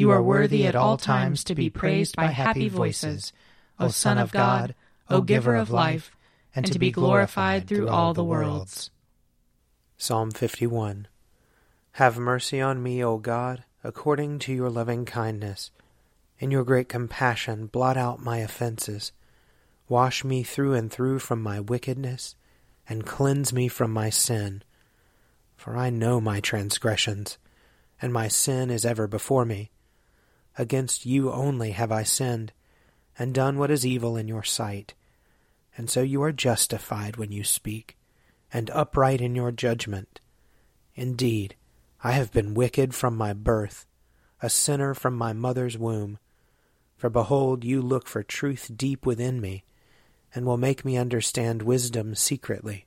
You are worthy at all times to be praised by happy voices, O Son of God, O Giver of life, and to be glorified through all the worlds. Psalm 51 Have mercy on me, O God, according to your loving kindness in your great compassion, blot out my offenses. Wash me through and through from my wickedness, and cleanse me from my sin. For I know my transgressions, and my sin is ever before me. Against you only have I sinned, and done what is evil in your sight. And so you are justified when you speak, and upright in your judgment. Indeed, I have been wicked from my birth, a sinner from my mother's womb. For behold, you look for truth deep within me, and will make me understand wisdom secretly.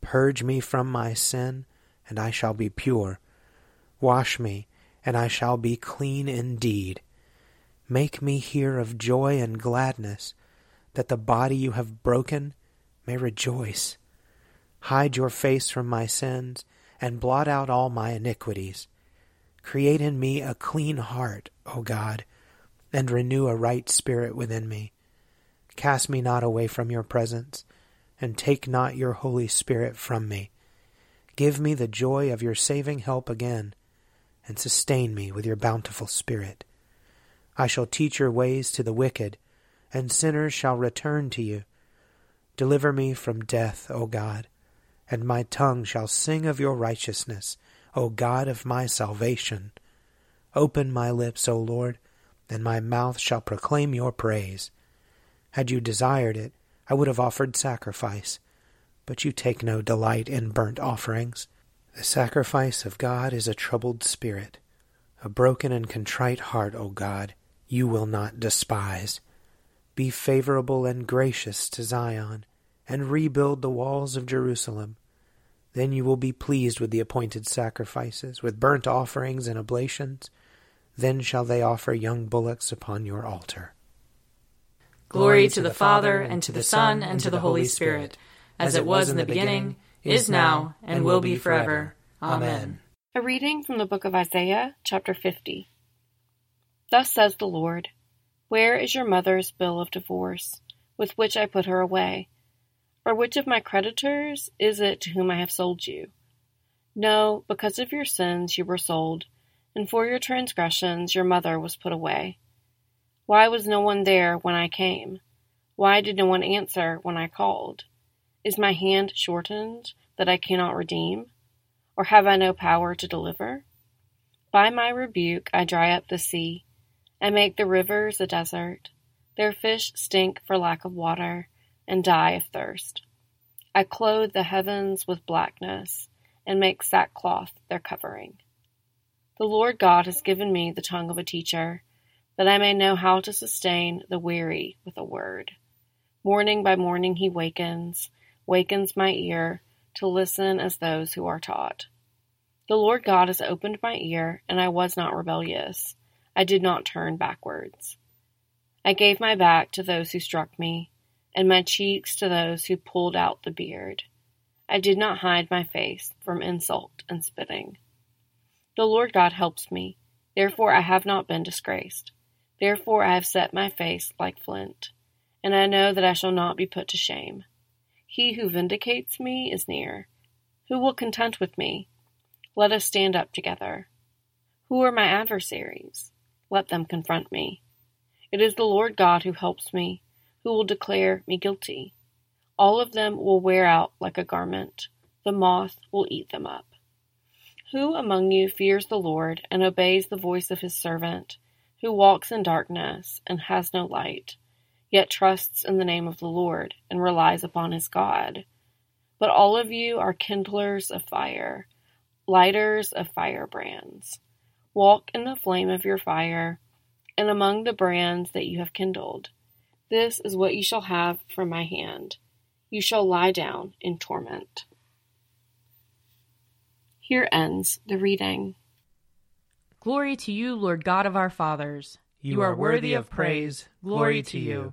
Purge me from my sin, and I shall be pure. Wash me, and I shall be clean indeed. Make me hear of joy and gladness, that the body you have broken may rejoice. Hide your face from my sins, and blot out all my iniquities. Create in me a clean heart, O God and renew a right spirit within me. Cast me not away from your presence, and take not your Holy Spirit from me. Give me the joy of your saving help again, and sustain me with your bountiful Spirit. I shall teach your ways to the wicked, and sinners shall return to you. Deliver me from death, O God, and my tongue shall sing of your righteousness, O God of my salvation. Open my lips, O Lord, and my mouth shall proclaim your praise. Had you desired it, I would have offered sacrifice, but you take no delight in burnt offerings. The sacrifice of God is a troubled spirit. A broken and contrite heart, O God, you will not despise. Be favorable and gracious to Zion, and rebuild the walls of Jerusalem. Then you will be pleased with the appointed sacrifices, with burnt offerings and oblations. Then shall they offer young bullocks upon your altar. Glory to the Father, and to the Son, and to the Holy Spirit, as it was in the beginning, is now, and will be forever. Amen. A reading from the book of Isaiah, chapter 50. Thus says the Lord Where is your mother's bill of divorce, with which I put her away? Or which of my creditors is it to whom I have sold you? No, because of your sins you were sold and for your transgressions your mother was put away. Why was no one there when I came? Why did no one answer when I called? Is my hand shortened that I cannot redeem? Or have I no power to deliver? By my rebuke I dry up the sea, and make the rivers a desert. Their fish stink for lack of water, and die of thirst. I clothe the heavens with blackness, and make sackcloth their covering. The Lord God has given me the tongue of a teacher, that I may know how to sustain the weary with a word. Morning by morning he wakens, wakens my ear to listen as those who are taught. The Lord God has opened my ear, and I was not rebellious. I did not turn backwards. I gave my back to those who struck me, and my cheeks to those who pulled out the beard. I did not hide my face from insult and spitting. The Lord God helps me, therefore I have not been disgraced. Therefore I have set my face like flint, and I know that I shall not be put to shame. He who vindicates me is near. Who will contend with me? Let us stand up together. Who are my adversaries? Let them confront me. It is the Lord God who helps me, who will declare me guilty. All of them will wear out like a garment, the moth will eat them up. Who among you fears the Lord and obeys the voice of his servant, who walks in darkness and has no light, yet trusts in the name of the Lord and relies upon his God? But all of you are kindlers of fire, lighters of firebrands. Walk in the flame of your fire, and among the brands that you have kindled. This is what you shall have from my hand. You shall lie down in torment. Here ends the reading. Glory to you, Lord God of our fathers. You are worthy of praise. Glory to you.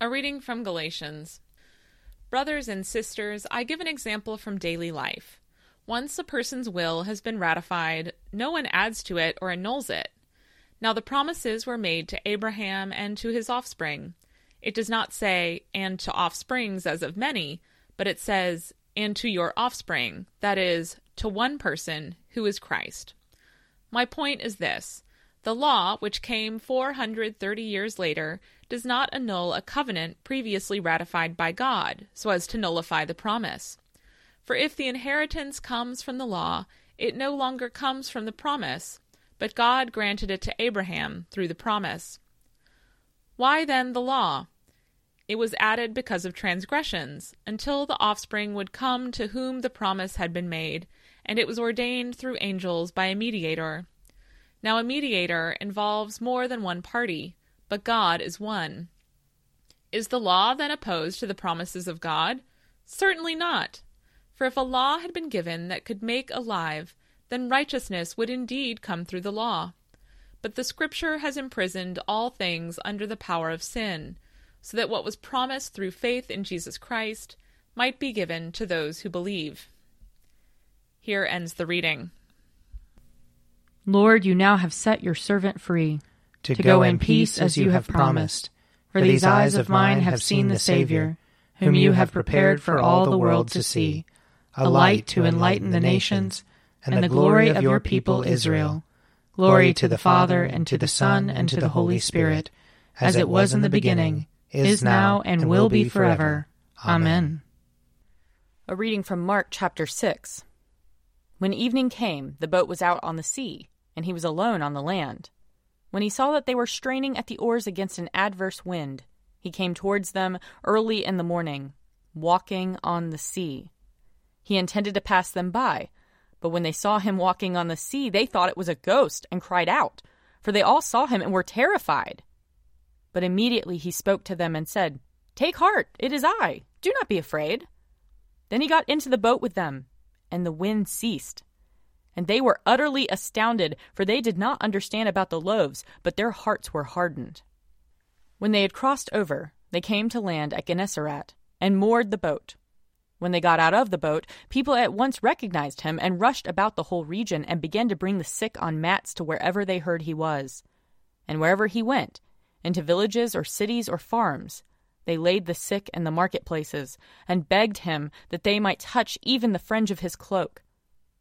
A reading from Galatians. Brothers and sisters, I give an example from daily life. Once a person's will has been ratified, no one adds to it or annuls it. Now the promises were made to Abraham and to his offspring. It does not say, and to offsprings as of many, but it says, and to your offspring, that is, to one person, who is Christ. My point is this the law, which came 430 years later, does not annul a covenant previously ratified by God, so as to nullify the promise. For if the inheritance comes from the law, it no longer comes from the promise, but God granted it to Abraham through the promise. Why then the law? It was added because of transgressions, until the offspring would come to whom the promise had been made, and it was ordained through angels by a mediator. Now, a mediator involves more than one party, but God is one. Is the law then opposed to the promises of God? Certainly not. For if a law had been given that could make alive, then righteousness would indeed come through the law. But the Scripture has imprisoned all things under the power of sin, so that what was promised through faith in Jesus Christ might be given to those who believe. Here ends the reading. Lord, you now have set your servant free to, to go in peace as you have promised. For these eyes of mine have seen the Savior, whom you have prepared for all the world to see, a light to enlighten the nations, and the glory of your people Israel. Glory to the Father, and to the Son, and to the Holy Spirit, as it was in the beginning, is now, and will be forever. Amen. A reading from Mark chapter 6. When evening came, the boat was out on the sea, and he was alone on the land. When he saw that they were straining at the oars against an adverse wind, he came towards them early in the morning, walking on the sea. He intended to pass them by, but when they saw him walking on the sea, they thought it was a ghost and cried out, for they all saw him and were terrified. But immediately he spoke to them and said, Take heart, it is I. Do not be afraid. Then he got into the boat with them, and the wind ceased. And they were utterly astounded, for they did not understand about the loaves, but their hearts were hardened. When they had crossed over, they came to land at Gennesaret, and moored the boat. When they got out of the boat, people at once recognized him and rushed about the whole region and began to bring the sick on mats to wherever they heard he was. And wherever he went, into villages or cities or farms, they laid the sick in the marketplaces and begged him that they might touch even the fringe of his cloak.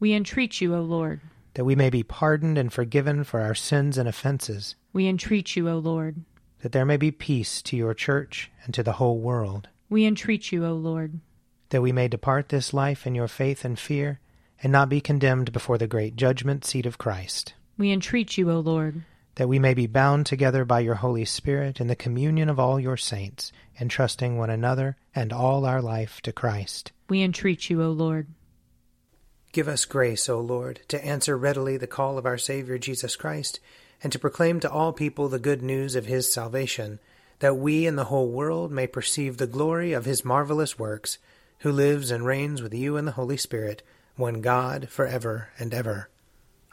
We entreat you, O Lord. That we may be pardoned and forgiven for our sins and offenses. We entreat you, O Lord. That there may be peace to your church and to the whole world. We entreat you, O Lord. That we may depart this life in your faith and fear, and not be condemned before the great judgment seat of Christ. We entreat you, O Lord that we may be bound together by your Holy Spirit in the communion of all your saints, entrusting one another and all our life to Christ. We entreat you, O Lord. Give us grace, O Lord, to answer readily the call of our Savior Jesus Christ, and to proclaim to all people the good news of his salvation, that we and the whole world may perceive the glory of his marvelous works, who lives and reigns with you in the Holy Spirit, one God, for ever and ever.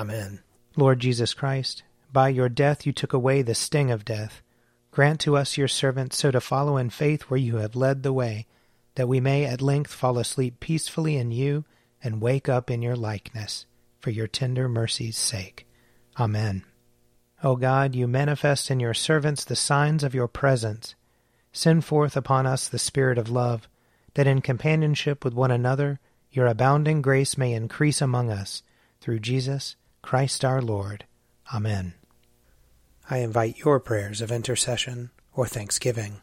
Amen. Lord Jesus Christ, by your death you took away the sting of death. Grant to us, your servants, so to follow in faith where you have led the way, that we may at length fall asleep peacefully in you and wake up in your likeness, for your tender mercy's sake. Amen. O God, you manifest in your servants the signs of your presence. Send forth upon us the Spirit of love, that in companionship with one another your abounding grace may increase among us, through Jesus Christ our Lord. Amen. I invite your prayers of intercession or thanksgiving.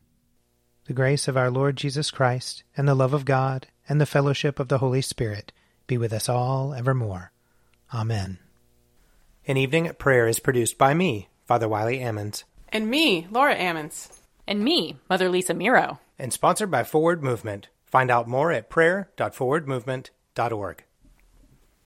The grace of our Lord Jesus Christ, and the love of God, and the fellowship of the Holy Spirit be with us all evermore. Amen. An Evening at Prayer is produced by me, Father Wiley Ammons. And me, Laura Ammons. And me, Mother Lisa Miro. And sponsored by Forward Movement. Find out more at prayer.forwardmovement.org.